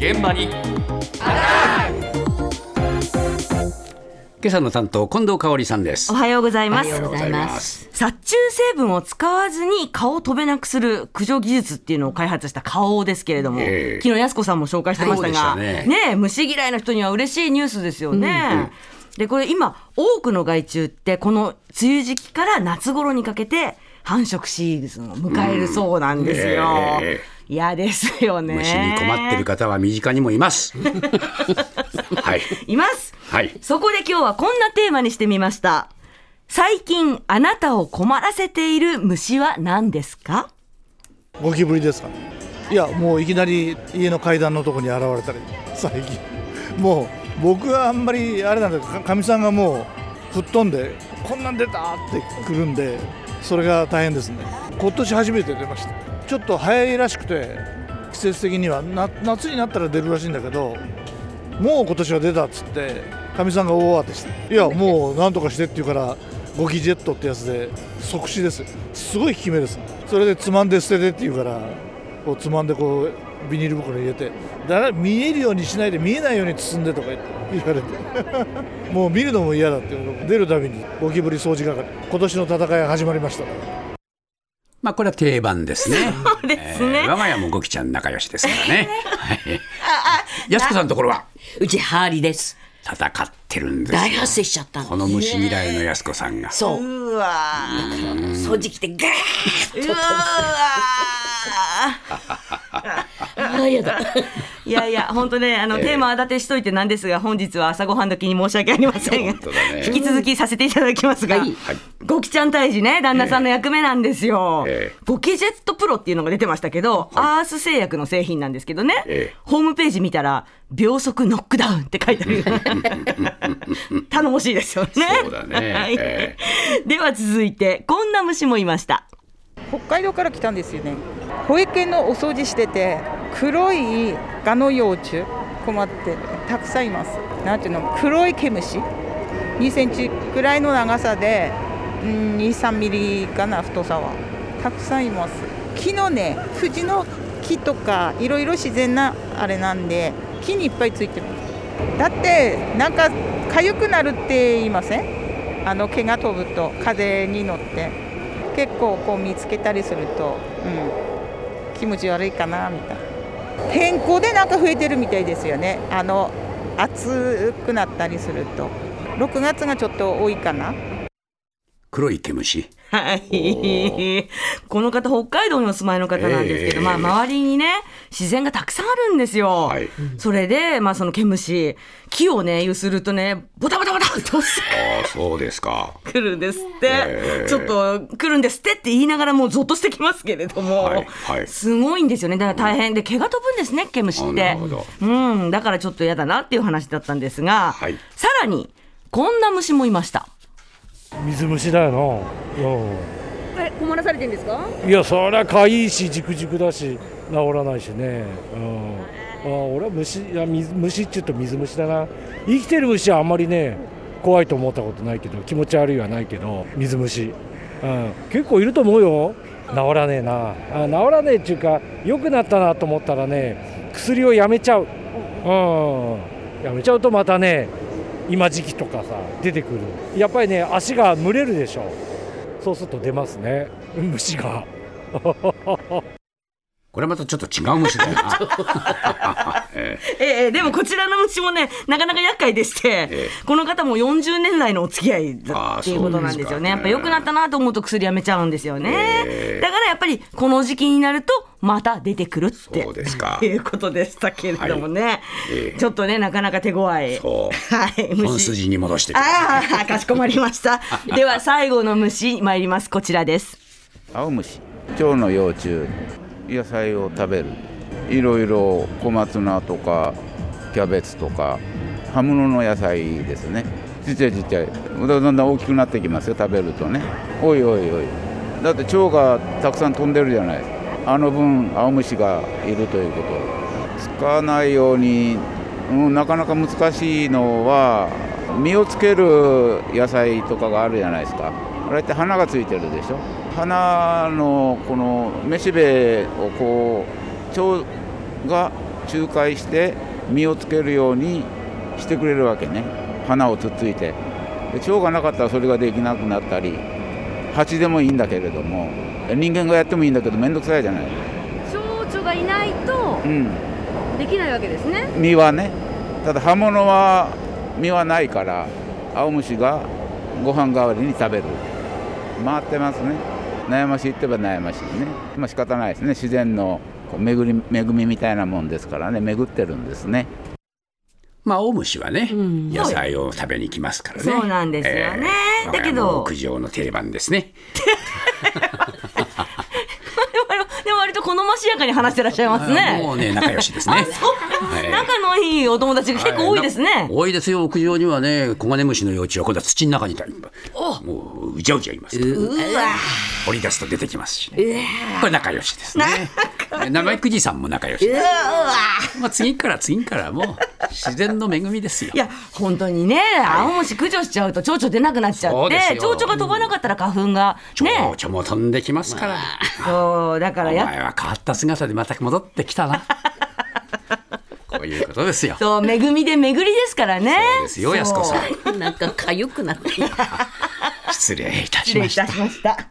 現場に。今朝の担当近藤香織さんです。おはようございます。おはようございます。殺虫成分を使わずに顔を飛べなくする駆除技術っていうのを開発した顔ですけれども、ええ。昨日やすこさんも紹介してましたが、ね。え虫嫌いの人には嬉しいニュースですよね。でこれ今多くの害虫ってこの梅雨時期から夏頃にかけて繁殖シーズンを迎えるそうなんですよ。うんえ嫌ですよね。虫に困ってる方は身近にもいます。はい。います。はい。そこで今日はこんなテーマにしてみました。最近あなたを困らせている虫は何ですか？ゴキブリですかいやもういきなり家の階段のとこに現れたり。最近。もう僕はあんまりあれなんだけどかかみさんがもう吹っ飛んでこんなん出たって来るんでそれが大変ですね。今年初めて出ましたちょっと早いらしくて季節的には。夏になったら出るらしいんだけどもう今年は出たっつってかみさんが大慌てしていやもうなんとかしてって言うからゴキジェットってやつで即死です。すごい効き目です。それでつまんで捨ててって言うからこうつまんでこうビニール袋に入れてだ見えるようにしないで見えないように包んでとか言われて。もう見るのも嫌だっていうの出るたびにゴキブリ掃除係。今年の戦いが始まりました。まあこれは定番ですね。そうですね。えー我が家もゴキちゃん仲良しですからね。はい。やすこさんのところは？うちハーリです。戦ってるんですよ。大発生しちゃったの。この虫嫌いのやすこさんが。そう。うわ掃除機でガーー。うわああ、やだ。ーいやいや本当ねあの、テーマは立てしといてなんですが本日は朝ごはん時に申し訳ありません。が、ね。引き続きさせていただきますが、はいゴキちゃん退治ね旦那さんの役目なんですよ、ええゴキジェットプロっていうのが出てましたけど、アース製薬の製品なんですけどね、ええ。ホームページ見たら秒速ノックダウンって書いてある。頼もしいですよね。そうだね。はい。えでは続いてこんな虫もいました。北海道から来たんですよね。保育園のお掃除してて黒いガの幼虫困ってたくさんいます。なんていうの？黒い毛虫？2センチくらいの長さでうん23ミリかな太さは。たくさんいます。木のね藤の木とかいろいろ自然なあれなんで木にいっぱいついてます。だってなんか痒くなるって言いません？あの毛が飛ぶと風に乗って。結構こう見つけたりすると、うん、気持ち悪いかなみたいな。天候でなんか増えてるみたいですよね。あの暑くなったりすると。6月がちょっと多いかな。黒い毛虫。はい。この方、北海道にお住まいの方なんですけど、ええ。まあ、周りにね、自然がたくさんあるんですよ。はい。それで、まあ、その毛虫、木をね、揺するとね、ボタボタボタっとああそうですか。来るんですって、ええ。ちょっと来るんですってって言いながらもうゾッとしてきますけれども、はいはい。すごいんですよね。だから大変。で、毛が飛ぶんですね、毛虫って。あなるほど。うん、だからちょっと嫌だなっていう話だったんですが、はい。さらに、こんな虫もいました。水虫だよな、え、困らされてるんですか？うん、いやそりゃかいいしじくじくだし治らないしね、うん、あ俺は虫いや水虫って言うと水虫だな。生きてる虫はあんまりね怖いと思ったことないけど気持ち悪いはないけど水虫、うん、結構いると思うよ。治らねえな。あ治らねえっていうか良くなったなと思ったらね薬をやめちゃう、うん、やめちゃうとまたね今時期とかさ出てくる。やっぱりね足が蒸れるでしょ。そうすると出ますね。虫が。これまたちょっと違う虫だよな えええでもこちらの虫もね、なかなか厄介でして、ええこの方も40年来のお付き合いだっていうことなんですよね。そうですかやっぱ良くなったなと思うと薬やめちゃうんですよね。ええだからやっぱりこの時期になるとまた出てくるってそうですか いうことでしたけれどもね、ええちょっとねなかなか手強い。そうはい、本虫。筋に戻してああ、かしこまりました。では最後の虫参ります。こちらです。青虫蝶の幼虫野菜を食べるいろいろ小松菜とかキャベツとか葉物の野菜ですね。ちっちゃいちっちゃい。だんだん大きくなってきますよ食べるとね。おいおいおい。だって蝶がたくさん飛んでるじゃないあの分青虫がいるということ。つかないように、うん、なかなか難しいのは実をつける野菜とかがあるじゃないですか。あれって花がついてるでしょ。花のこのめしべをこう蝶が仲介して実をつけるようにしてくれるわけね。花をつっついて。で蝶がなかったらそれができなくなったり蜂でもいいんだけれども人間がやってもいいんだけど面倒くさいじゃない、蝶々がいないとうん、できないわけですね。実はね。ただ葉物は実はないから青虫がご飯代わりに食べる。回ってますね。悩ましいって言えば悩ましいね。まあ仕方ないですね。自然のこう巡り恵みみたいなもんですからね。巡ってるんですね。まあ、青虫はね、野菜を食べに来ますからね。そうなんですよね。えーだけど屋上の定番ですね。でも割と好ましやかに話してらっしゃいますね。もうね、仲良しですね。はい仲のいいお友達が結構多いですね、多いですよ、屋上にはね、コガネムシの幼虫は今度は土の中にいたり、もううじゃうじゃいますから。掘り出すと出てきますしね。これ仲良しですね。生くじさんも仲良し。まあ次から次からもう自然の恵みですよい。や本当にね青虫駆除しちゃうと蝶々出なくなっちゃって蝶々が飛ばなかったら花粉が蝶ね々も飛んできますから。そうだからやお前は変わった姿でまた戻ってきたな。こういうことですよ。そう恵みで巡りですからねそうですよ、安子さん。なんか痒くなって。失礼いた。しました